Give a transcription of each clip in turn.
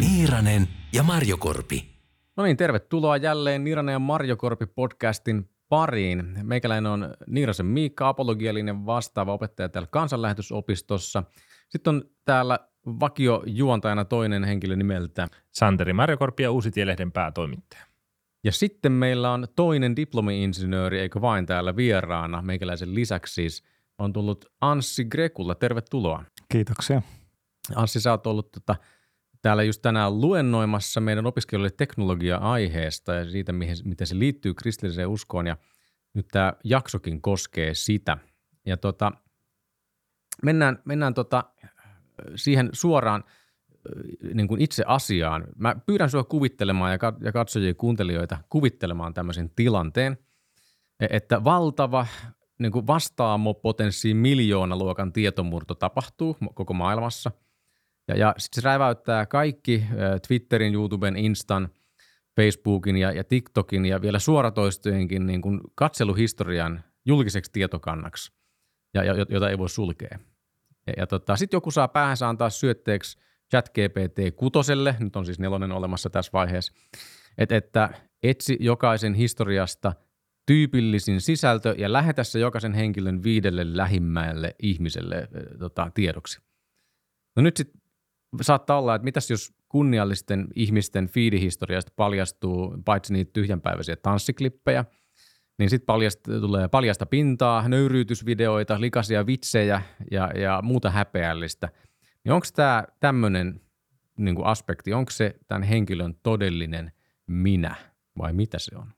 Niiranen ja Marjokorpi. No niin, tervetuloa jälleen Niiranen ja Marjokorpi podcastin pariin. Meikäläinen on Niirasen Miikka, apologiallinen vastaava opettaja täällä kansanlähetysopistossa. Sitten on täällä vakiojuontajana toinen henkilö nimeltä. Santeri Marjokorpi ja Uusitielehden päätoimittaja. Ja sitten meillä on toinen diplomi-insinööri, eikö vain täällä vieraana, meikäläisen lisäksi siis, on tullut Anssi Grekulla. Tervetuloa. Kiitoksia. Anssi, sä oot ollut tota, täällä just tänään luennoimassa meidän opiskelijoille teknologia-aiheesta ja siitä, mihin, miten se liittyy kristilliseen uskoon. Ja nyt tämä jaksokin koskee sitä. Ja tota, mennään, mennään tota, siihen suoraan niin kuin itse asiaan. Mä pyydän sinua kuvittelemaan ja, katsojia ja kuuntelijoita kuvittelemaan tämmöisen tilanteen, e, että valtava niin kuin vastaamo-potenssiin miljoonaluokan tietomurto tapahtuu koko maailmassa. Ja, ja sitten se räväyttää kaikki Twitterin, YouTuben, Instan, Facebookin ja, ja TikTokin ja vielä suoratoistojenkin niin kuin katseluhistorian julkiseksi tietokannaksi, ja, jota ei voi sulkea. Ja, ja tota, sitten joku saa päähänsä antaa syötteeksi ChatGPT kutoselle, nyt on siis nelonen olemassa tässä vaiheessa, että, että etsi jokaisen historiasta tyypillisin sisältö ja lähetä se jokaisen henkilön viidelle lähimmäelle ihmiselle tota, tiedoksi. No nyt sitten saattaa olla, että mitäs jos kunniallisten ihmisten fiidihistoriasta paljastuu paitsi niitä tyhjänpäiväisiä tanssiklippejä – niin sitten paljast, tulee paljasta pintaa, nöyryytysvideoita, likaisia vitsejä ja, ja muuta häpeällistä. Niin onko tämä tämmöinen niin aspekti, onko se tämän henkilön todellinen minä vai mitä se on?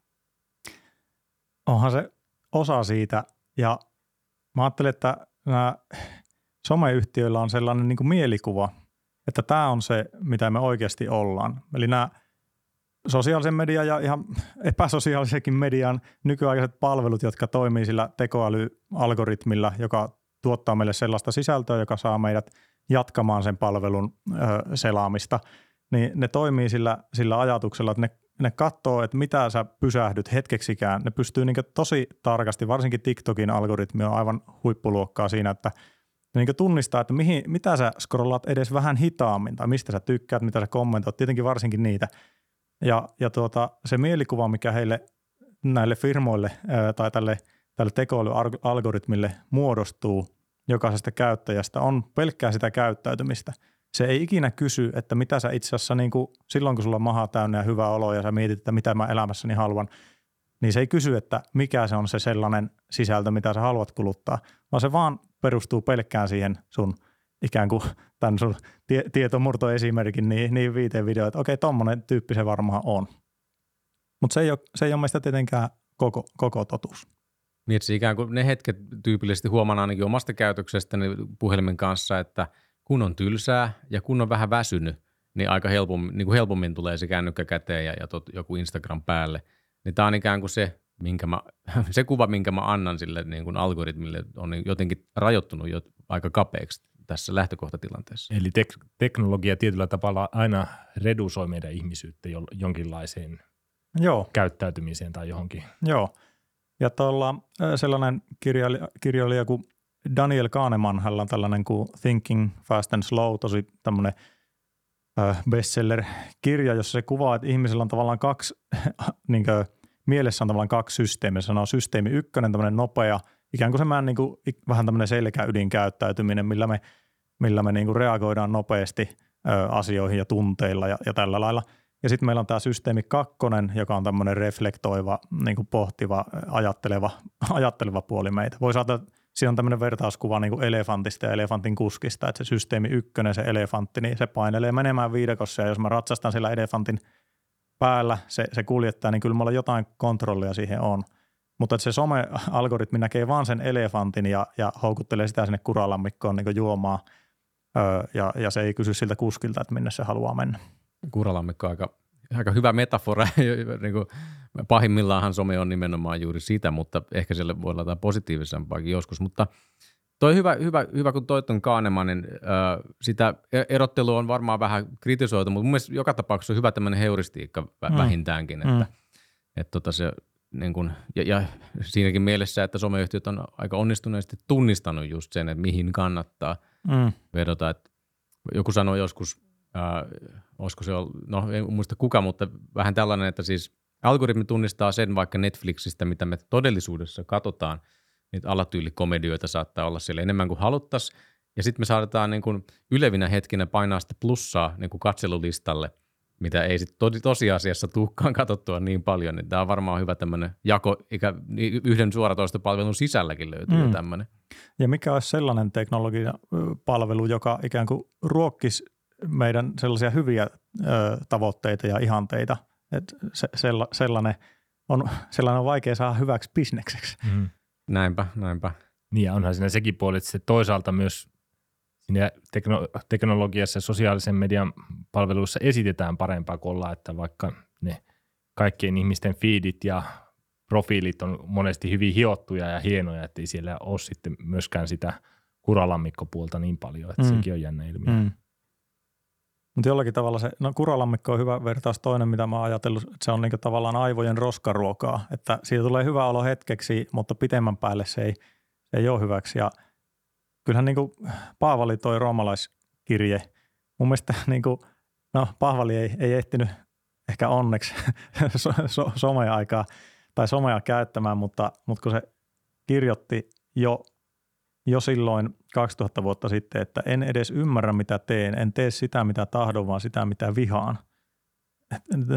Onhan se osa siitä ja mä ajattelen, että nämä someyhtiöillä on sellainen niin mielikuva, että tämä on se, mitä me oikeasti ollaan. Eli nämä sosiaalisen median ja ihan epäsosiaalisenkin median nykyaikaiset palvelut, jotka toimii sillä tekoälyalgoritmilla, joka tuottaa meille sellaista sisältöä, joka saa meidät jatkamaan sen palvelun ö, selaamista, niin ne toimii sillä, sillä ajatuksella, että ne, ne katsoo, että mitä sä pysähdyt hetkeksikään. Ne pystyy niin tosi tarkasti, varsinkin TikTokin algoritmi on aivan huippuluokkaa siinä, että ne niin tunnistaa, että mihin, mitä sä scrollaat edes vähän hitaammin tai mistä sä tykkäät, mitä sä kommentoit, tietenkin varsinkin niitä – ja, ja tuota, se mielikuva, mikä heille näille firmoille ää, tai tälle, tälle tekoälyalgoritmille muodostuu jokaisesta käyttäjästä, on pelkkää sitä käyttäytymistä. Se ei ikinä kysy, että mitä sä itse asiassa niin kuin, silloin, kun sulla on maha täynnä ja hyvä olo ja sä mietit, että mitä mä elämässäni haluan, niin se ei kysy, että mikä se on se sellainen sisältö, mitä sä haluat kuluttaa, vaan se vaan perustuu pelkkään siihen sun – ikään kuin tämän sun tie, tietomurtoesimerkin niin, niin viiteen videoon, että okei, tommonen tyyppi se varmaan on. Mutta se se ei ole meistä tietenkään koko, koko totuus. Niin, että ikään kuin ne hetket tyypillisesti huomaan ainakin omasta käytöksestäni puhelimen kanssa, että kun on tylsää ja kun on vähän väsynyt, niin aika helpommin, niin kuin helpommin tulee se kännykkä käteen ja, ja tot, joku Instagram päälle. Niin tämä on ikään kuin se, minkä mä, se kuva, minkä mä annan sille niin kuin algoritmille, on jotenkin rajoittunut jo aika kapeaksi tässä lähtökohtatilanteessa. Eli tek- teknologia tietyllä tavalla aina redusoi meidän ihmisyyttä jonkinlaiseen Joo. käyttäytymiseen tai johonkin. Joo. Ja tuolla sellainen kirjailija, kirjailija kuin Daniel Kahneman, hänellä on tällainen kuin Thinking Fast and Slow, tosi tämmöinen bestseller-kirja, jossa se kuvaa, että ihmisellä on tavallaan kaksi, niin kuin, mielessä on tavallaan kaksi systeemiä. Se on systeemi ykkönen, tämmöinen nopea, ikään kuin se niin kuin, vähän tämmöinen selkäydinkäyttäytyminen, millä me – millä me niinku reagoidaan nopeasti ö, asioihin ja tunteilla ja, ja tällä lailla. Ja sitten meillä on tämä systeemi kakkonen, joka on tämmöinen reflektoiva, niinku pohtiva, ajatteleva, ajatteleva puoli meitä. Ajatella, että siinä on tämmöinen vertauskuva niinku elefantista ja elefantin kuskista, että se systeemi ykkönen, se elefantti, niin se painelee menemään viidakossa ja jos mä ratsastan sillä elefantin päällä, se, se kuljettaa, niin kyllä mulla jotain kontrollia siihen on. Mutta se some-algoritmi näkee vaan sen elefantin ja, ja houkuttelee sitä sinne kuralammikkoon niin juomaan – Öö, ja, ja se ei kysy siltä kuskilta, että minne se haluaa mennä. Kuralammikko on aika, aika hyvä metafora. niin kuin, pahimmillaanhan some on nimenomaan juuri sitä, mutta ehkä siellä voi olla jotain positiivisempaakin joskus. Mutta toi hyvä, hyvä, hyvä kun toit on Kaanemanin, niin, äh, sitä e-, erottelua on varmaan vähän kritisoitu, mutta mun mielestä joka tapauksessa on hyvä tämmöinen heuristiikka mm. vähintäänkin, että, mm. että tota se niin kun, ja, ja siinäkin mielessä, että someyhtiöt on aika onnistuneesti tunnistanut just sen, että mihin kannattaa mm. vedota. Että joku sanoi joskus, äh, olisiko se ollut, no en muista kuka, mutta vähän tällainen, että siis algoritmi tunnistaa sen vaikka Netflixistä, mitä me todellisuudessa katsotaan, niitä alatyylikomedioita saattaa olla siellä enemmän kuin haluttaisiin, ja sitten me saadaan niin kuin ylevinä hetkinä painaa sitä plussaa niin kuin katselulistalle, mitä ei sitten tosiasiassa tuhkaan katsottua niin paljon. Niin tämä on varmaan hyvä tämmöinen jako, ikä, yhden suoratoistopalvelun sisälläkin löytyy mm. tämmöinen. Ja mikä olisi sellainen teknologian palvelu, joka ikään kuin ruokkisi meidän sellaisia hyviä ö, tavoitteita ja ihanteita, että se, sella, sellainen, on, sellainen on vaikea saada hyväksi bisnekseksi. Mm. Näinpä, näinpä. Niin ja onhan siinä sekin puoli, että se toisaalta myös siinä tekno- teknologiassa ja sosiaalisen median palveluissa esitetään parempaa kuin olla, että vaikka ne kaikkien ihmisten feedit ja profiilit on monesti hyvin hiottuja ja hienoja, ettei siellä ole sitten myöskään sitä kuralammikkopuolta niin paljon, että mm. sekin on jännä ilmiö. Mm. Mutta jollakin tavalla se, no kuralammikko on hyvä vertaus toinen, mitä mä oon ajatellut, että se on niinku tavallaan aivojen roskaruokaa, että siitä tulee hyvä olo hetkeksi, mutta pitemmän päälle se ei, se ei ole hyväksi. Ja kyllähän niinku Paavali toi roomalaiskirje, mun mielestä niinku, no Paavali ei, ei ehtinyt ehkä onneksi so, so, someaikaa tai somea käyttämään, mutta, mutta kun se kirjoitti jo jo silloin 2000 vuotta sitten, että en edes ymmärrä mitä teen, en tee sitä mitä tahdon, vaan sitä mitä vihaan.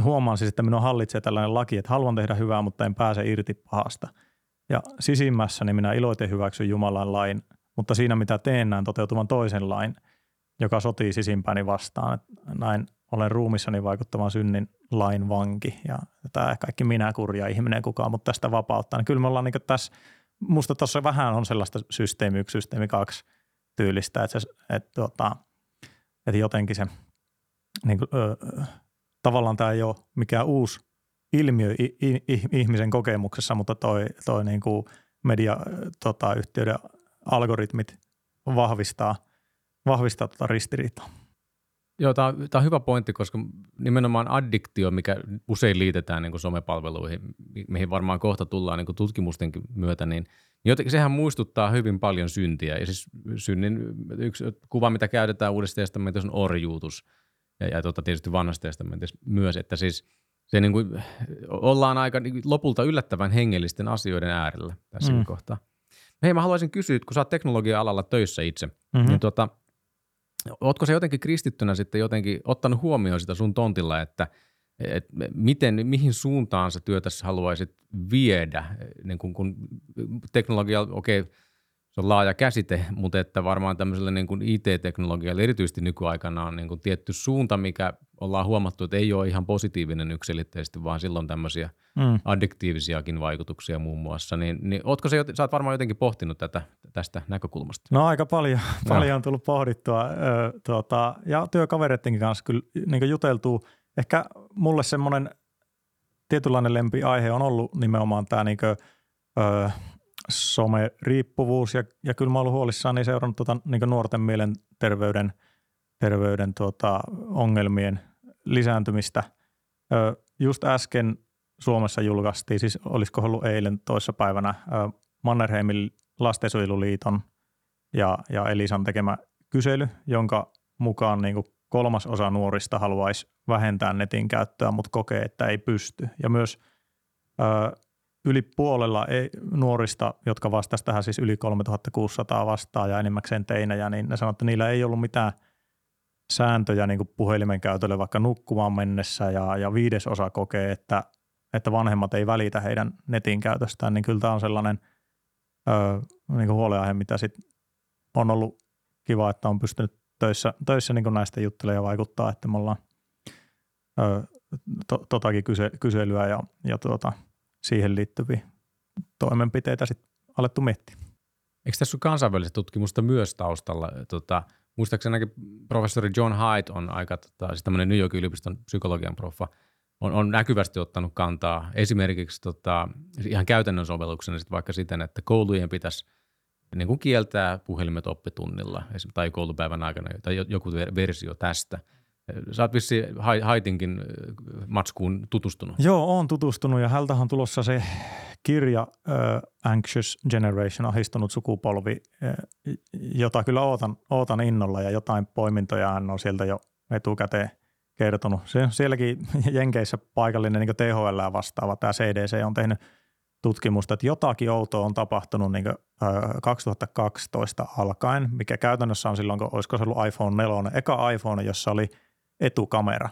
Huomaan siis, että minua hallitsee tällainen laki, että haluan tehdä hyvää, mutta en pääse irti pahasta. Ja sisimmässäni minä iloiten hyväksyn Jumalan lain, mutta siinä mitä teen näen toteutuvan toisen lain, joka sotii sisimpäni vastaan. Että näin olen ruumissani vaikuttavan synnin lain vanki ja tämä kaikki minä kurja ihminen kukaan, mutta tästä vapauttaa. Niin kyllä me ollaan niin tässä musta tuossa vähän on sellaista systeemi yksi, systeemi kaksi tyylistä, että, se, että, tota, että jotenkin se niin kuin, ö, tavallaan tämä ei ole mikään uusi ilmiö ihmisen kokemuksessa, mutta toi, toi niin kuin mediayhtiöiden tota, algoritmit vahvistaa, vahvistaa tuota ristiriitaa. Joo, tämä on, tämä on hyvä pointti, koska nimenomaan addiktio, mikä usein liitetään niin kuin somepalveluihin, mihin varmaan kohta tullaan niin kuin tutkimustenkin myötä, niin jotenkin sehän muistuttaa hyvin paljon syntiä. Ja siis synnin yksi kuva, mitä käytetään uudesta testamentissa on orjuutus ja, ja tota, tietysti vanhasta testamentissa myös, että siis se niin kuin, ollaan aika niin lopulta yllättävän hengellisten asioiden äärellä tässä mm. kohtaa. Hei, mä haluaisin kysyä, kun sä oot teknologia-alalla töissä itse, mm-hmm. niin tota, Ootko se jotenkin kristittynä sitten jotenkin ottanut huomioon sitä sun tontilla, että et miten, mihin suuntaan sä työtässä haluaisit viedä, niin kun, kun teknologia, okei, okay, se on laaja käsite, mutta että varmaan tämmöisellä niin kuin IT-teknologialla erityisesti nykyaikana on niin kuin tietty suunta, mikä ollaan huomattu, että ei ole ihan positiivinen yksilitteisesti, vaan silloin tämmöisiä mm. addiktiivisiakin vaikutuksia muun muassa. Niin, niin ootko se, sä oot varmaan jotenkin pohtinut tätä tästä näkökulmasta? No aika paljon, paljon on tullut pohdittua ö, tuota, ja työkavereittenkin kanssa kyllä niin juteltuu. Ehkä mulle semmoinen tietynlainen lempiaihe on ollut nimenomaan tämä niin kuin, ö, some-riippuvuus ja, ja kyllä mä oon ollut niin seurannut tuota, niin nuorten mielenterveyden terveyden tuota, ongelmien lisääntymistä. Ö, just äsken Suomessa julkaistiin, siis olisiko ollut eilen toissapäivänä ö, Mannerheimin lastensuojeluliiton ja, ja Elisan tekemä kysely, jonka mukaan niin kuin kolmas osa nuorista haluaisi vähentää netin käyttöä, mutta kokee, että ei pysty. Ja myös ö, yli puolella ei, nuorista, jotka vastasivat tähän siis yli 3600 vastaa ja enimmäkseen teinejä, niin ne sanoivat, että niillä ei ollut mitään sääntöjä niin puhelimen käytölle vaikka nukkumaan mennessä. Ja, ja viidesosa kokee, että, että vanhemmat ei välitä heidän netin käytöstään, niin kyllä tämä on sellainen ö, niin huoleaihe, mitä sit on ollut kiva, että on pystynyt töissä, töissä niin näistä juttelemaan ja vaikuttaa, että me ollaan ö, to, totakin kyse, kyselyä ja, ja tuota, siihen liittyviä toimenpiteitä sitten alettu miettiä. Eikö tässä ole kansainvälistä tutkimusta myös taustalla? Tota, muistaakseni professori John Haidt on aika tota, siis tämmöinen New York yliopiston psykologian proffa, on, on näkyvästi ottanut kantaa esimerkiksi tota, ihan käytännön sovelluksena sit vaikka siten, että koulujen pitäisi niin kuin kieltää puhelimet oppitunnilla tai koulupäivän aikana tai joku versio tästä. Sä oot vissi Haitinkin matskuun tutustunut. Joo, on tutustunut ja hältä on tulossa se kirja uh, Anxious Generation, ahistunut sukupolvi, uh, jota kyllä ootan, ootan innolla ja jotain poimintoja hän on sieltä jo etukäteen kertonut. Se, sielläkin Jenkeissä paikallinen niin THL vastaava, tämä CDC on tehnyt tutkimusta, että jotakin outoa on tapahtunut niin kuin, uh, 2012 alkaen, mikä käytännössä on silloin, kun olisiko se ollut iPhone 4, eka iPhone, jossa oli etukamera,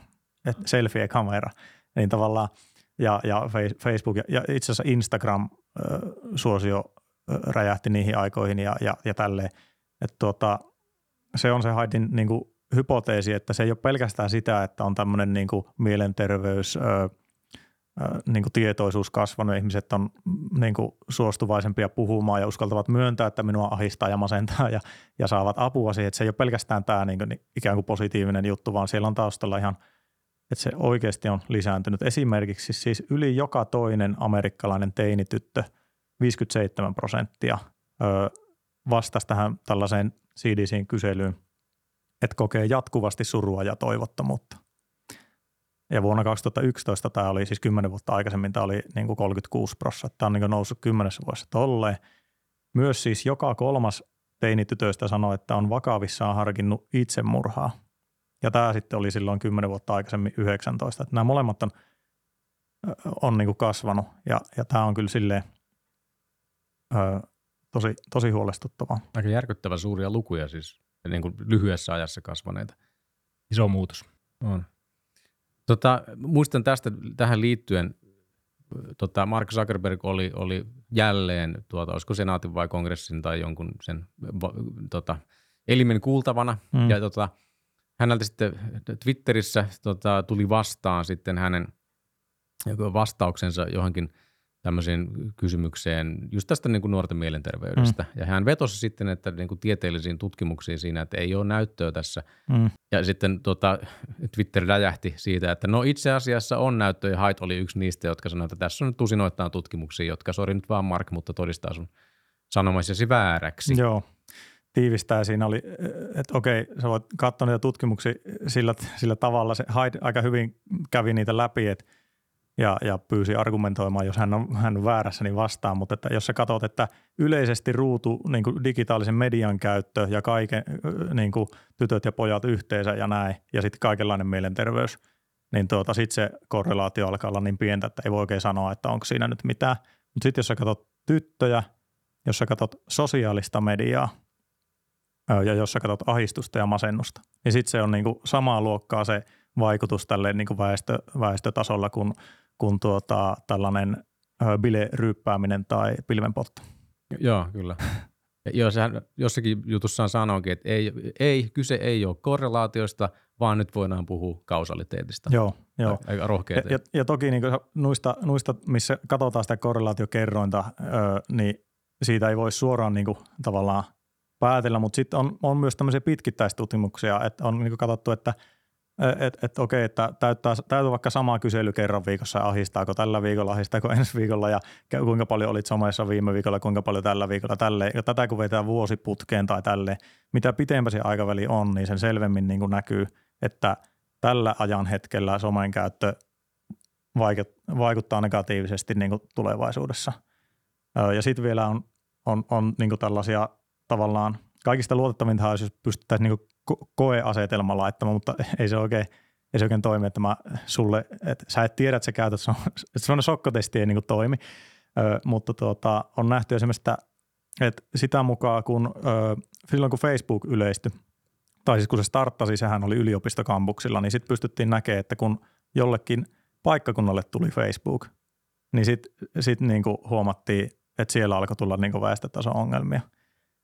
selfie-kamera, niin tavallaan – ja, ja Facebook ja, ja itse asiassa Instagram-suosio räjähti niihin aikoihin ja, ja, ja tälleen. Että tuota, se on se Haidin niin kuin, hypoteesi, että se ei ole pelkästään sitä, että on tämmöinen niin kuin, mielenterveys, ö, niin kuin tietoisuus kasvanut, ihmiset on niin kuin, suostuvaisempia puhumaan ja uskaltavat myöntää, että minua ahistaa ja masentaa ja, ja saavat apua siihen, että se ei ole pelkästään tämä niin kuin, ikään kuin positiivinen juttu, vaan siellä on taustalla ihan – että se oikeasti on lisääntynyt. Esimerkiksi siis yli joka toinen amerikkalainen teinityttö, 57 prosenttia, vastasi tähän tällaiseen CDCin kyselyyn, että kokee jatkuvasti surua ja toivottomuutta. Ja vuonna 2011 tämä oli siis 10 vuotta aikaisemmin, tämä oli niin kuin 36 prosenttia. Tämä on niin kuin noussut kymmenessä vuodessa tolleen. Myös siis joka kolmas teinitytöistä sanoi, että on vakavissaan harkinnut itsemurhaa. Ja tämä sitten oli silloin 10 vuotta aikaisemmin 19. Että nämä molemmat on, on niin kuin kasvanut ja, ja tämä on kyllä silleen ö, tosi, tosi huolestuttavaa. Aika järkyttävä suuria lukuja siis niin kuin lyhyessä ajassa kasvaneita. Iso muutos. On. Tota, muistan tästä tähän liittyen, tota Mark Zuckerberg oli, oli jälleen, tuota, olisiko senaatin vai kongressin tai jonkun sen tota, elimen kuultavana. Mm. Ja tota, häneltä sitten Twitterissä tota, tuli vastaan sitten hänen vastauksensa johonkin tämmöiseen kysymykseen just tästä niin kuin nuorten mielenterveydestä. Mm. Ja hän vetosi sitten, että niin kuin tieteellisiin tutkimuksiin siinä, että ei ole näyttöä tässä. Mm. Ja sitten tota, Twitter räjähti siitä, että no itse asiassa on näyttöä ja Hait oli yksi niistä, jotka sanoi, että tässä on nyt tusinoittain tutkimuksia, jotka sori nyt vaan Mark, mutta todistaa sun sanomaisiasi vääräksi. Joo tiivistää siinä oli, että okei, sä voit katsoa niitä tutkimuksia sillä, sillä tavalla. Se Hyde aika hyvin kävi niitä läpi et, ja, ja pyysi argumentoimaan, jos hän on, hän on väärässä, niin vastaan. Mutta että jos sä katsot, että yleisesti ruutu, niin kuin digitaalisen median käyttö ja kaiken, niin kuin tytöt ja pojat yhteensä ja näin, ja sitten kaikenlainen mielenterveys, niin tuota, sitten se korrelaatio alkaa olla niin pientä, että ei voi oikein sanoa, että onko siinä nyt mitään. Mutta sitten jos sä katsot tyttöjä, jos sä katsot sosiaalista mediaa, ja jos sä katsot ahistusta ja masennusta, niin sitten se on niinku samaa luokkaa se vaikutus tälle niinku väestö, väestötasolla kuin, kuin tuota, tällainen bileryyppääminen tai pilvenpotto. Joo, kyllä. Joo, sehän jossakin jutussaan sanoikin, että ei, ei, kyse ei ole korrelaatiosta, vaan nyt voidaan puhua kausaliteetista. Joo, joo. Aika rohkeita. Ja, ja, ja toki niin noista, noista, missä katsotaan sitä korrelaatiokerrointa, öö, niin siitä ei voi suoraan niin kuin, tavallaan päätellä, mutta sitten on, on myös tämmöisiä pitkittäistutkimuksia, että on niin katsottu, että et, et, okei, että täyttää, täytyy vaikka samaa kysely kerran viikossa, ahistaako tällä viikolla, ahistaako ensi viikolla ja kuinka paljon olit somessa viime viikolla, kuinka paljon tällä viikolla, tälle. Ja tätä kun vetää vuosiputkeen tai tälle, mitä pitempä se aikaväli on, niin sen selvemmin niin kuin näkyy, että tällä ajan hetkellä somen käyttö vaikuttaa negatiivisesti niin kuin tulevaisuudessa. Ja sitten vielä on, on, on niin kuin tällaisia tavallaan kaikista luotettavinta olisi, jos pystyttäisiin niin ko- koeasetelma laittamaan, mutta ei se oikein, ei se oikein toimi, että mä sulle, että sä et tiedä, että sä käytät, että semmoinen sokkotesti ei niin toimi, ö, mutta tuota, on nähty esimerkiksi, että, että sitä mukaan, kun ö, silloin kun Facebook yleistyi, tai siis kun se starttasi, sehän oli yliopistokampuksilla, niin sitten pystyttiin näkemään, että kun jollekin paikkakunnalle tuli Facebook, niin sitten sit niinku huomattiin, että siellä alkoi tulla niinku väestötason ongelmia –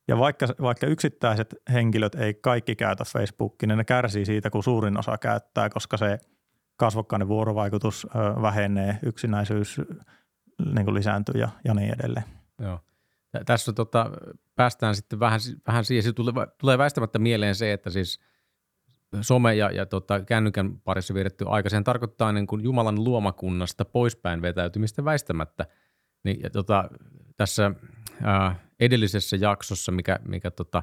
ja vaikka, vaikka yksittäiset henkilöt ei kaikki käytä Facebookia, niin ne kärsii siitä, kun suurin osa käyttää, koska se kasvokkainen vuorovaikutus vähenee, yksinäisyys niin kuin lisääntyy ja, ja niin edelleen. Joo. Ja tässä tota, päästään sitten vähän, vähän siihen, se tulee, tulee väistämättä mieleen se, että siis some ja, ja tota, kännykän parissa vietetty aika, sehän tarkoittaa niin kuin Jumalan luomakunnasta poispäin vetäytymistä väistämättä. Niin, ja tota, tässä ää, edellisessä jaksossa, mikä, mikä tota,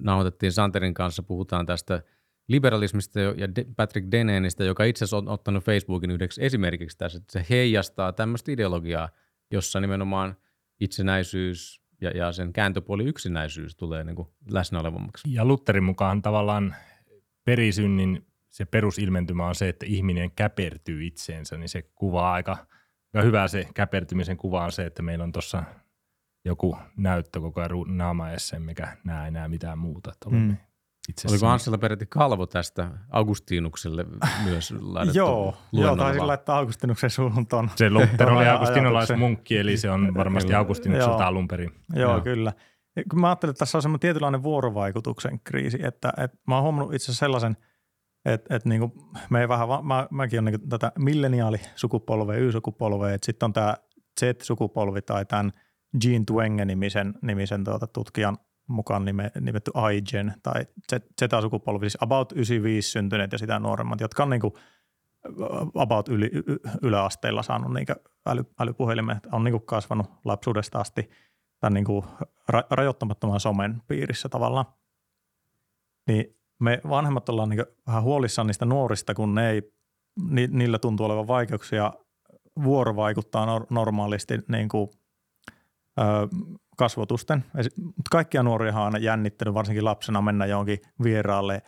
nauhoitettiin Santerin kanssa, puhutaan tästä liberalismista ja Patrick Deneenistä, joka itse asiassa on ottanut Facebookin yhdeksi esimerkiksi tässä, että se heijastaa tämmöistä ideologiaa, jossa nimenomaan itsenäisyys ja, ja sen kääntöpuoli yksinäisyys tulee niin läsnä olevammaksi. Ja Lutherin mukaan tavallaan perisynnin se perusilmentymä on se, että ihminen käpertyy itseensä, niin se kuvaa aika, aika hyvä se käpertymisen kuva on se, että meillä on tuossa joku näyttö koko ajan naamaessa, mikä näe enää mitään muuta. Että mm. itse Oliko Anssilla peräti kalvo tästä Augustinukselle myös laitettu joo, joo, taisin laittaa Augustinuksen suuntaan. Se Luther oli augustinolaismunkki, eli se on varmasti Augustinukselta alun perin. Joo, joo, kyllä. Kun mä ajattelin, että tässä on semmoinen tietynlainen vuorovaikutuksen kriisi, että, että mä oon huomannut itse asiassa sellaisen, että, että niin me ei vähän, mä, mäkin on niin tätä milleniaalisukupolvea, Y-sukupolvea, että sitten on tämä Z-sukupolvi tai tämän – Jean Twenge nimisen, tuota tutkijan mukaan nime, nimetty iGen tai Z-sukupolvi, siis about 95 syntyneet ja sitä nuoremmat, jotka on niin kuin about yli, yläasteella saanut niin äly, älypuhelimet, on niin kuin kasvanut lapsuudesta asti tämän niin kuin ra, rajoittamattoman somen piirissä tavallaan. Niin me vanhemmat ollaan niin vähän huolissaan niistä nuorista, kun ne ei, ni, niillä tuntuu olevan vaikeuksia vuorovaikuttaa nor, normaalisti niin kuin kasvotusten. Kaikkia nuoria on jännittänyt, varsinkin lapsena mennä johonkin vieraalle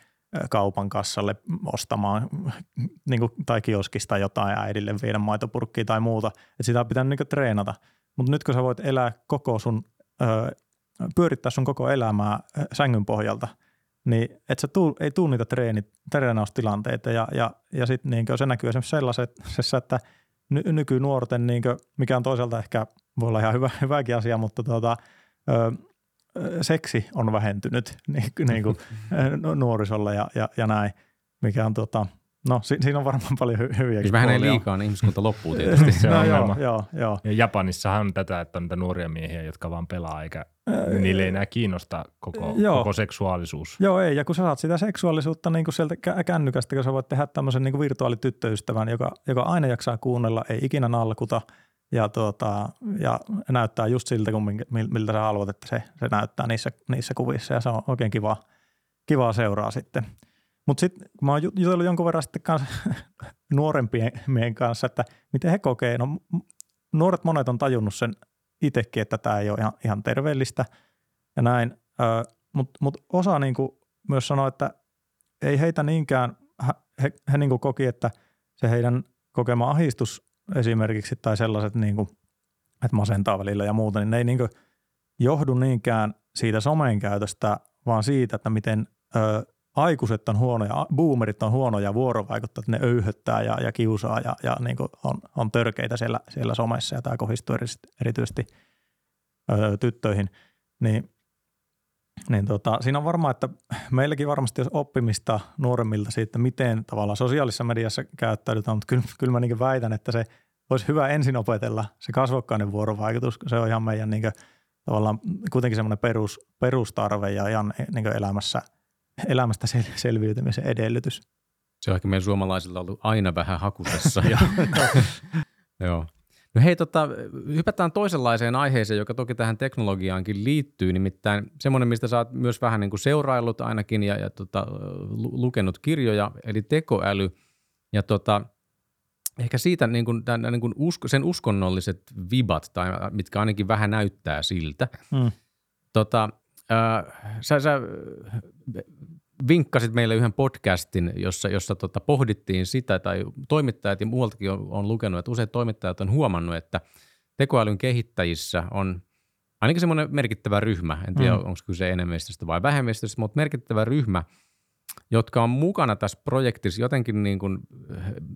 kaupan kassalle ostamaan niin kuin, tai kioskista jotain äidille viedä maitopurkkiä tai muuta. Et sitä pitää niin treenata. Mutta nyt kun sä voit elää koko sun, pyörittää sun koko elämää sängyn pohjalta, niin et sä tuu, ei tuu niitä treeni, treenaustilanteita ja, ja, ja sitten niin se näkyy esimerkiksi sellaisessa, että ny, nykynuorten, niin kuin, mikä on toisaalta ehkä – voi olla ihan hyvä, hyväkin asia, mutta tuota, ö, seksi on vähentynyt niin, niin kuin, nuorisolla ja, ja, ja näin, mikä on tuota, No si- siinä on varmaan paljon hy- hyviä Jos vähän ei liikaa, niin ihmiskunta loppuu tietysti. se on no, joo, joo, joo. Ja Japanissahan on tätä, että on niitä nuoria miehiä, jotka vaan pelaa, eikä äh, niille ei enää kiinnosta koko, joo. koko seksuaalisuus. Joo, ei. Ja kun sä saat sitä seksuaalisuutta niin kuin sieltä kännykästä, kun sä voit tehdä tämmöisen niin kuin virtuaalityttöystävän, joka, joka aina jaksaa kuunnella, ei ikinä nalkuta – ja, tuota, ja näyttää just siltä, kun miltä sä haluat, että se, se näyttää niissä, niissä kuvissa. Ja se on oikein kiva, kivaa seuraa sitten. Mutta sitten kun mä oon jutellut jonkun verran sitten kanssa nuorempien kanssa, että miten he kokee, no nuoret monet on tajunnut sen itsekin, että tämä ei ole ihan, ihan terveellistä ja näin, mutta mut osa niinku myös sanoo, että ei heitä niinkään, he, he niinku koki, että se heidän kokema ahistus esimerkiksi tai sellaiset, niin kuin, että masentaa välillä ja muuta, niin ne ei niin kuin johdu niinkään siitä somen käytöstä, vaan siitä, että miten ö, aikuiset on huonoja, boomerit on huonoja vuorovaikuttaa, että ne öyhöttää ja, ja kiusaa ja, ja niin kuin on, on törkeitä siellä, siellä somessa ja tämä kohdistuu erityisesti ö, tyttöihin, niin, niin tota, siinä on varmaan, että meilläkin varmasti olisi oppimista nuoremmilta siitä, miten tavallaan sosiaalisessa mediassa käyttäydytään, mutta kyllä, kyllä mä niin väitän, että se olisi hyvä ensin opetella se kasvokkainen vuorovaikutus, se on ihan meidän niin kuin, tavallaan kuitenkin semmoinen perus, perustarve ja ihan niin elämässä, elämästä sel- selviytymisen edellytys. Se on ehkä meidän suomalaisilla ollut aina vähän hakusessa. Joo. No hei, tota, hypätään toisenlaiseen aiheeseen, joka toki tähän teknologiaankin liittyy, nimittäin semmoinen, mistä sä oot myös vähän niin kuin seuraillut ainakin ja, ja tota, lukenut kirjoja, eli tekoäly. Ja tota, ehkä siitä niin kuin, tämän, niin kuin usko, sen uskonnolliset vibat, tai mitkä ainakin vähän näyttää siltä. Mm. Tota, äh, sä, sä vinkkasit meille yhden podcastin, jossa, jossa tota, pohdittiin sitä, tai toimittajat ja muualtakin on, on lukenut, että useat toimittajat on huomannut, että tekoälyn kehittäjissä on ainakin semmoinen merkittävä ryhmä, en tiedä mm. onko kyse enemmistöstä vai vähemmistöstä, mutta merkittävä ryhmä, jotka on mukana tässä projektissa jotenkin niin kuin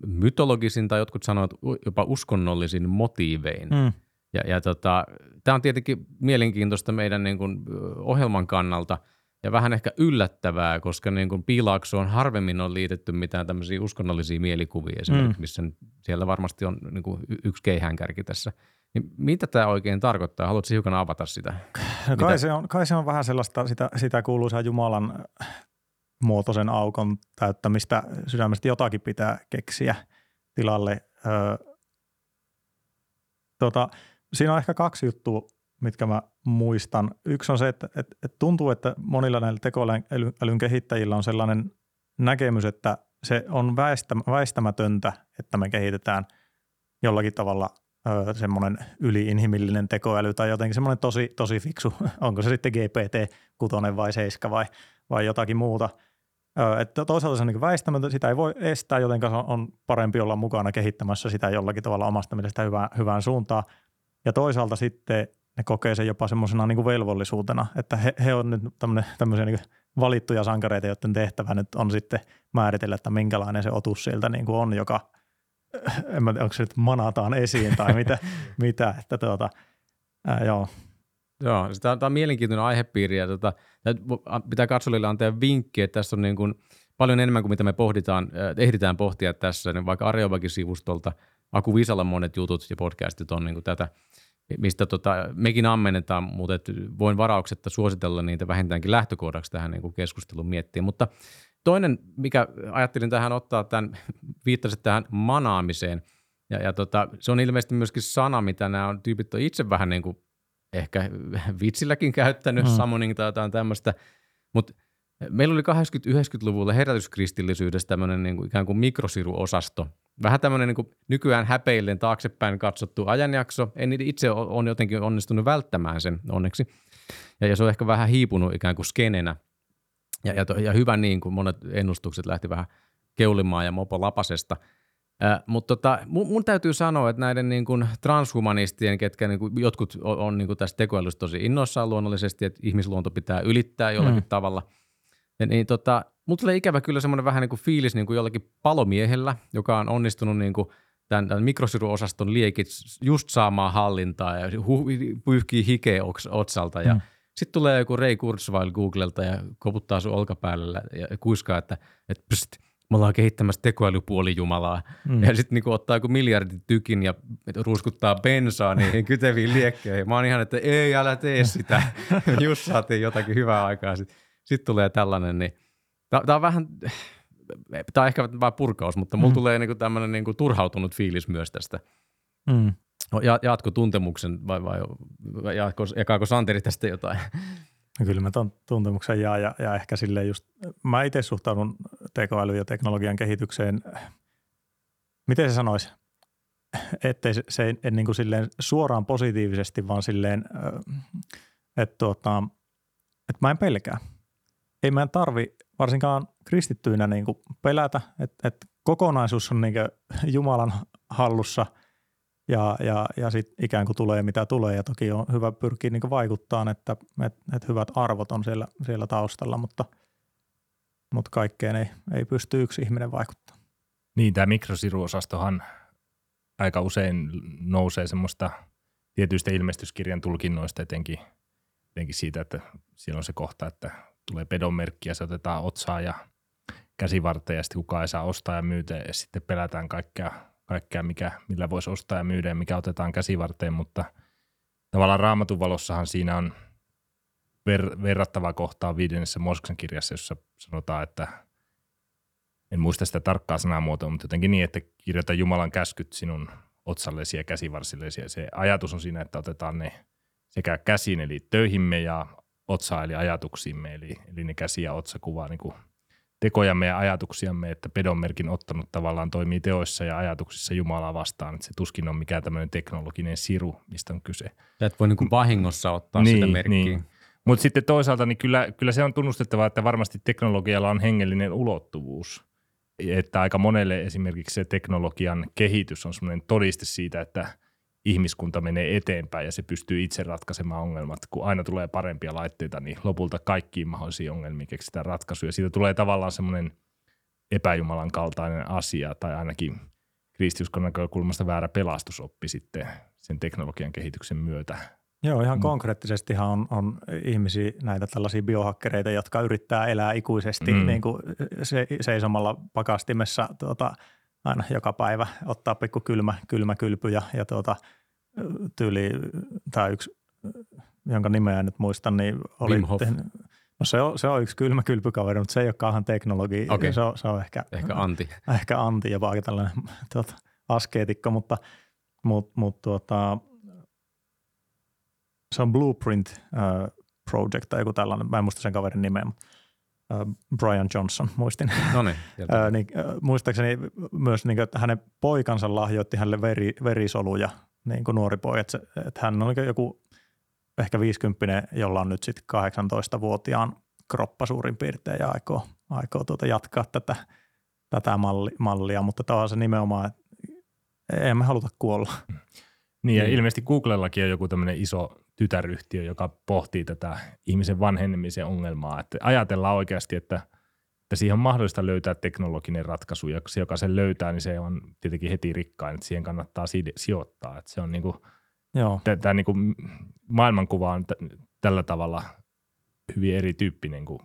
mytologisin tai jotkut sanovat jopa uskonnollisin motiivein. Mm. Ja, ja tota, tämä on tietenkin mielenkiintoista meidän niin kuin ohjelman kannalta – ja vähän ehkä yllättävää, koska niin kuin piilaaksoon harvemmin on liitetty mitään tämmöisiä uskonnollisia mielikuvia esimerkiksi, mm. missä siellä varmasti on niin kuin yksi keihäänkärki tässä. Niin mitä tämä oikein tarkoittaa? Haluatko hiukan avata sitä? No kai, se on, kai se on vähän sellaista, sitä, sitä kuuluisaa Jumalan muotoisen aukon täyttämistä sydämestä jotakin pitää keksiä tilalle. Öö, tota, siinä on ehkä kaksi juttua, mitkä mä muistan. Yksi on se, että, että, että tuntuu, että monilla näillä tekoälyn kehittäjillä on sellainen näkemys, että se on väistämätöntä, että me kehitetään jollakin tavalla semmoinen yliinhimillinen tekoäly tai jotenkin semmoinen tosi, tosi fiksu, onko se sitten GPT-6 vai 7 vai, vai jotakin muuta. Että toisaalta se on niin väistämätöntä, sitä ei voi estää, joten on parempi olla mukana kehittämässä sitä jollakin tavalla omasta mielestä hyvään, hyvään suuntaan. Ja toisaalta sitten ne kokee sen jopa semmoisena niin velvollisuutena, että he, he on nyt tämmöisiä niin valittuja sankareita, joiden tehtävä nyt on sitten määritellä, että minkälainen se otus sieltä niin kuin on, joka – en mä tiedä, onko se nyt manataan esiin tai mitä, mitä että tuota, ää, joo. Joo, tämä on, tämä on mielenkiintoinen aihepiiri ja tota, pitää katsojille antaa vinkki, että tässä on niin kuin paljon enemmän kuin mitä me pohditaan, ehditään pohtia tässä, niin vaikka Arjovakin sivustolta, Aku Visalla monet jutut ja podcastit on niin kuin tätä, mistä tota, mekin ammennetaan, mutta voin varauksetta suositella niitä vähintäänkin lähtökohdaksi tähän niin keskusteluun miettiä, mutta Toinen, mikä ajattelin tähän ottaa, tämän, viittasit tähän manaamiseen, ja, ja tota, se on ilmeisesti myöskin sana, mitä nämä on, tyypit on itse vähän niin kuin ehkä vitsilläkin käyttänyt, mm. summoning tai jotain tämmöistä, mutta meillä oli 80-90-luvulla herätyskristillisyydestä tämmöinen niin kuin ikään kuin mikrosiruosasto, vähän tämmöinen niin kuin nykyään häpeillen taaksepäin katsottu ajanjakso. En itse ole jotenkin onnistunut välttämään sen onneksi. Ja, ja se on ehkä vähän hiipunut ikään kuin skenenä. Ja, ja, to, ja hyvä niin, kun monet ennustukset lähti vähän keulimaan ja mopo lapasesta. Äh, mutta tota, mun, mun täytyy sanoa, että näiden niin kuin transhumanistien, ketkä niin kuin, jotkut on, on niin kuin tästä tekoälystä tosi innoissaan luonnollisesti, että ihmisluonto pitää ylittää jollakin mm. tavalla. Niin tota, mulla tulee ikävä kyllä semmoinen vähän niin kuin fiilis niin kuin jollakin palomiehellä, joka on onnistunut niin kuin tämän, tämän mikrosiruosaston liekit just saamaan hallintaa ja hu, pyyhkii hikeä otsalta ja mm sitten tulee joku Ray Kurzweil Googlelta ja koputtaa sun olkapäällä ja kuiskaa, että, että pst, me ollaan kehittämässä tekoälypuolijumalaa. Mm. Ja sitten niinku ottaa joku miljardin tykin ja ruuskuttaa bensaa niihin kyteviin liekkeihin. Mä oon ihan, että ei, älä tee sitä. Just saatiin jotakin hyvää aikaa. Sitten sit tulee tällainen, niin tämä on vähän, tämä on ehkä vain purkaus, mutta mulla mm. tulee niinku tämmöinen niinku turhautunut fiilis myös tästä. Mm. No, ja, jatko tuntemuksen vai, vai jatko, jakaako Santeri tästä jotain? No kyllä mä tuon tuntemuksen jaan ja, ja ehkä sille just, mä itse suhtaudun tekoäly- ja teknologian kehitykseen, miten se sanoisi, ettei se, se ei niin kuin silleen suoraan positiivisesti, vaan silleen, että, tuota, että mä en pelkää. Ei meidän tarvi varsinkaan kristittyinä niin kuin pelätä, että, että kokonaisuus on niin Jumalan hallussa – ja, ja, ja sitten ikään kuin tulee mitä tulee ja toki on hyvä pyrkiä niin vaikuttaa, että, että, että hyvät arvot on siellä, siellä taustalla, mutta, mutta kaikkeen ei, ei pysty yksi ihminen vaikuttaa. Niin, tämä mikrosiruosastohan aika usein nousee semmoista tietyistä ilmestyskirjan tulkinnoista etenkin, etenkin siitä, että siellä on se kohta, että tulee pedonmerkki ja se otetaan otsaa ja käsivarteen ja sitten kukaan ei saa ostaa ja myytä ja sitten pelätään kaikkea kaikkea, mikä, millä voisi ostaa ja myydä ja mikä otetaan käsivarteen, mutta tavallaan raamatun valossahan siinä on ver, verrattava kohtaa viidennessä Mooseksen kirjassa, jossa sanotaan, että en muista sitä tarkkaa sanamuotoa, mutta jotenkin niin, että kirjoita Jumalan käskyt sinun otsallesi ja käsivarsillesi. Ja se ajatus on siinä, että otetaan ne sekä käsiin eli töihimme ja otsa eli ajatuksiimme, eli, eli ne käsi ja otsa kuvaa niin kuin tekojamme ja ajatuksiamme, että pedonmerkin ottanut tavallaan toimii teoissa ja ajatuksissa Jumalaa vastaan. Että se tuskin on mikään tämmöinen teknologinen siru, mistä on kyse. Ja et voi niin kuin vahingossa ottaa niin, sitä merkkiä. Niin. Mutta sitten toisaalta niin kyllä, kyllä se on tunnustettava, että varmasti teknologialla on hengellinen ulottuvuus. Että aika monelle esimerkiksi se teknologian kehitys on semmoinen todiste siitä, että – ihmiskunta menee eteenpäin ja se pystyy itse ratkaisemaan ongelmat. Kun aina tulee parempia laitteita, niin lopulta kaikkiin mahdollisiin ongelmiin keksitään ratkaisuja. Siitä tulee tavallaan semmoinen epäjumalan kaltainen asia tai ainakin kristiuskon näkökulmasta väärä pelastusoppi sitten sen teknologian kehityksen myötä. Joo, ihan mm. konkreettisestihan on, on ihmisiä, näitä tällaisia biohakkereita, jotka yrittää elää ikuisesti mm. niin kuin se, seisomalla pakastimessa tuota, aina joka päivä ottaa pikku kylmä, kylmä kylpy ja, ja tuota, tyyli, tai yksi, jonka nimeä nyt muistan, niin oli Wim Hof. Tehnyt, No se on, se on yksi kylmä kylpykaveri, mutta se ei ole kauhan teknologi. Okay. Se, on, se on ehkä, ehkä anti. Ehkä anti, jopa aika tällainen tuota, askeetikko, mutta, mutta, mutta tuota, se on Blueprint uh, Project tai joku tällainen, mä en muista sen kaverin nimeä, mutta Brian Johnson, muistin. No niin. Ö, niin, ö, muistaakseni myös, niin kuin, että hänen poikansa lahjoitti hänelle veri, verisoluja, niin kuin nuori poika. Että, että hän on joku ehkä 50 jolla on nyt sitten 18-vuotiaan kroppa suurin piirtein ja aikoo, aikoo tuota jatkaa tätä, tätä malli, mallia, mutta tämä on se nimenomaan, että emme haluta kuolla. Niin ja Niin. ilmeisesti Googlellakin on joku tämmöinen iso tytäryhtiö, joka pohtii tätä ihmisen vanhenemisen ongelmaa. Että ajatellaan oikeasti, että, että siihen on mahdollista löytää teknologinen ratkaisu ja se, joka sen löytää, niin se on tietenkin heti rikkain, että siihen kannattaa si- sijoittaa. Että se on niin kuin, Joo, tämä niin kuin maailmankuva on t- tällä tavalla hyvin erityyppinen kuin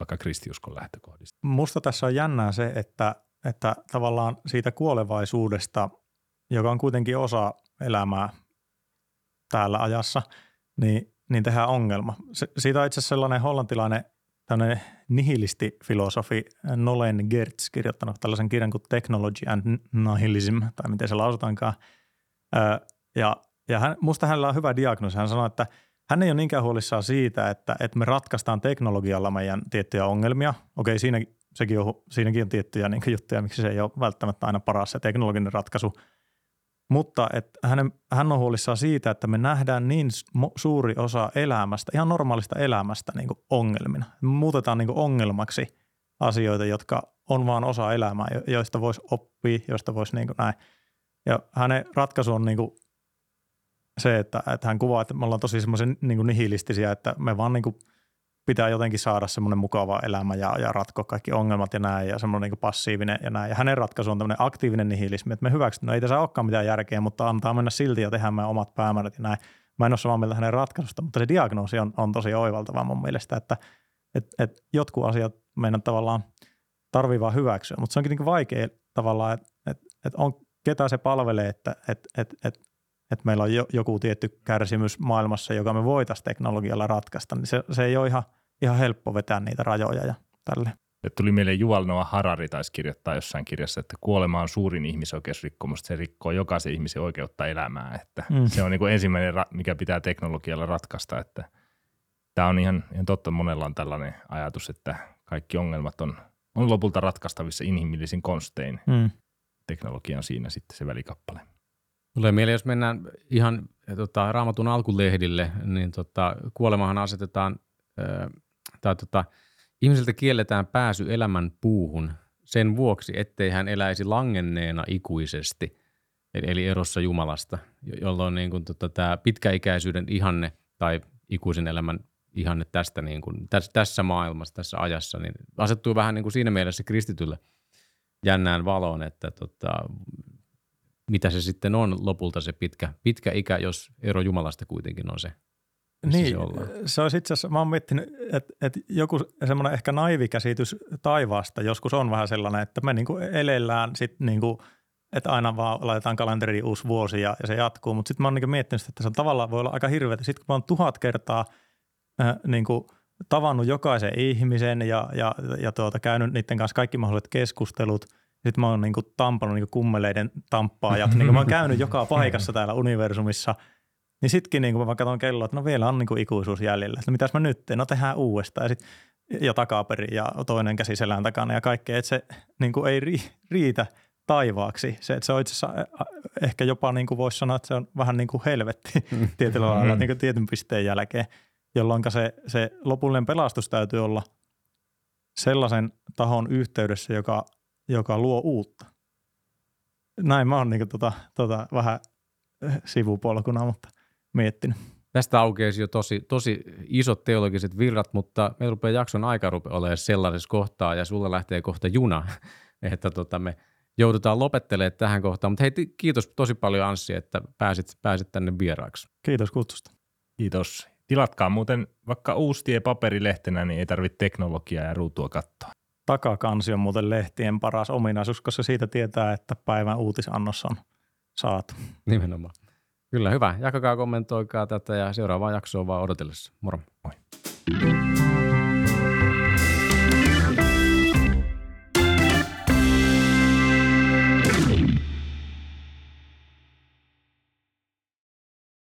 vaikka kristiuskon lähtökohdista. musta tässä on jännää se, että, että tavallaan siitä kuolevaisuudesta, joka on kuitenkin osa elämää täällä ajassa, niin, niin tehdään ongelma. Se, siitä on itse asiassa sellainen hollantilainen tämmöinen nihilistifilosofi Nolen Gertz kirjoittanut tällaisen kirjan kuin Technology and Nihilism, tai miten se lausutaankaan. Ö, ja ja hän, musta hänellä on hyvä diagnoosi. Hän sanoi, että hän ei ole niinkään huolissaan siitä, että, että me ratkaistaan teknologialla meidän tiettyjä ongelmia. Okei, siinä, sekin on, siinäkin on tiettyjä niin juttuja, miksi se ei ole välttämättä aina paras se teknologinen ratkaisu. Mutta että hänen, hän on huolissaan siitä, että me nähdään niin suuri osa elämästä, ihan normaalista elämästä niin kuin ongelmina. Me muutetaan niin kuin ongelmaksi asioita, jotka on vaan osa elämää, jo- joista voisi oppia, joista voisi niin kuin näin. Ja hänen ratkaisu on niin kuin se, että, että hän kuvaa, että me ollaan tosi semmoisen niin nihilistisiä, että me vaan niin kuin pitää jotenkin saada semmoinen mukava elämä ja, ja ratkoa kaikki ongelmat ja näin ja semmoinen niin passiivinen ja näin. Ja hänen ratkaisu on tämmöinen aktiivinen nihilismi, että me hyväksytään, no ei tässä olekaan mitään järkeä, mutta antaa mennä silti ja tehdä meidän omat päämäärät ja näin. Mä en ole samaa mieltä hänen ratkaisusta, mutta se diagnoosi on, on tosi oivaltava mun mielestä, että et, et jotkut asiat meidän tavallaan tarvii vaan hyväksyä, mutta se onkin niin vaikea tavallaan, että et, et on, ketä se palvelee, että et, et, et, et meillä on jo, joku tietty kärsimys maailmassa, joka me voitaisiin teknologialla ratkaista, niin se, se ei ole ihan, ihan helppo vetää niitä rajoja ja tälle. Tuli mieleen Juval Noah Harari taisi kirjoittaa jossain kirjassa, että kuolema on suurin ihmisoikeusrikkomus, se rikkoo jokaisen ihmisen oikeutta elämään. Että Mm. Se on niin kuin ensimmäinen, mikä pitää teknologialla ratkaista. Että tämä on ihan, ihan totta, monella on tällainen ajatus, että kaikki ongelmat on, on lopulta ratkaistavissa inhimillisin konstein. Mm. Teknologia on siinä sitten se välikappale. Tulee mieleen, jos mennään ihan eh, tota, raamatun alkulehdille, niin tota, kuolemahan asetetaan, ö, tai tota, ihmiseltä kielletään pääsy elämän puuhun sen vuoksi, ettei hän eläisi langenneena ikuisesti, eli, erossa Jumalasta, jo- jolloin niin kuin, tota, tämä pitkäikäisyyden ihanne tai ikuisen elämän ihanne tästä niin kuin, tässä, tässä maailmassa, tässä ajassa, niin asettuu vähän niin kuin siinä mielessä kristitylle jännään valoon, että tota, mitä se sitten on lopulta se pitkä, pitkä ikä, jos ero Jumalasta kuitenkin on se, Niin, se ollaan. se olisi itse asiassa, mä oon miettinyt, että, että joku semmoinen ehkä naivi käsitys taivaasta joskus on vähän sellainen, että me niin kuin elellään sit niin kuin, että aina vaan laitetaan kalenteriin uusi vuosi ja, ja se jatkuu, mutta sitten mä oon niin miettinyt, että se on tavallaan voi olla aika hirveätä. Sitten kun mä oon tuhat kertaa äh, niin kuin tavannut jokaisen ihmisen ja, ja, ja tuota, käynyt niiden kanssa kaikki mahdolliset keskustelut, sitten mä oon niin kuin tampannut niin kuin kummeleiden tamppaajat, niin kuin mä oon käynyt joka paikassa täällä universumissa – niin sitkin niin kun mä katson kelloa, että no vielä on niin kuin ikuisuus jäljellä. Että mitäs mä nyt teen? No tehdään uudestaan. Ja, sit, ja takaperin ja toinen käsi selän takana ja kaikkea. Että se niin kuin ei ri, riitä taivaaksi. Se, että se on itse asiassa ehkä jopa niin kuin voisi sanoa, että se on vähän niin kuin helvetti tietyllä lailla niin kuin tietyn pisteen jälkeen, jolloin se, se lopullinen pelastus täytyy olla sellaisen tahon yhteydessä, joka, joka luo uutta. Näin mä oon niin tota, tota, vähän sivupolkuna, mutta miettinyt. Tästä aukeisi jo tosi, tosi isot teologiset virrat, mutta me rupeaa jakson aika rupeaa olemaan sellaisessa kohtaa ja sulla lähtee kohta juna, että tota me joudutaan lopettelemaan tähän kohtaan. Mutta hei, kiitos tosi paljon Anssi, että pääsit, pääsit tänne vieraaksi. Kiitos kutsusta. Kiitos. Tilatkaa muuten vaikka uustie paperilehtenä, niin ei tarvitse teknologiaa ja ruutua katsoa. Takakansi on muuten lehtien paras ominaisuus, koska siitä tietää, että päivän uutisannos on saatu. Nimenomaan. Kyllä, hyvä. Jakakaa, kommentoikaa tätä ja seuraavaa jaksoa vaan odotellessa. Moro. Moi.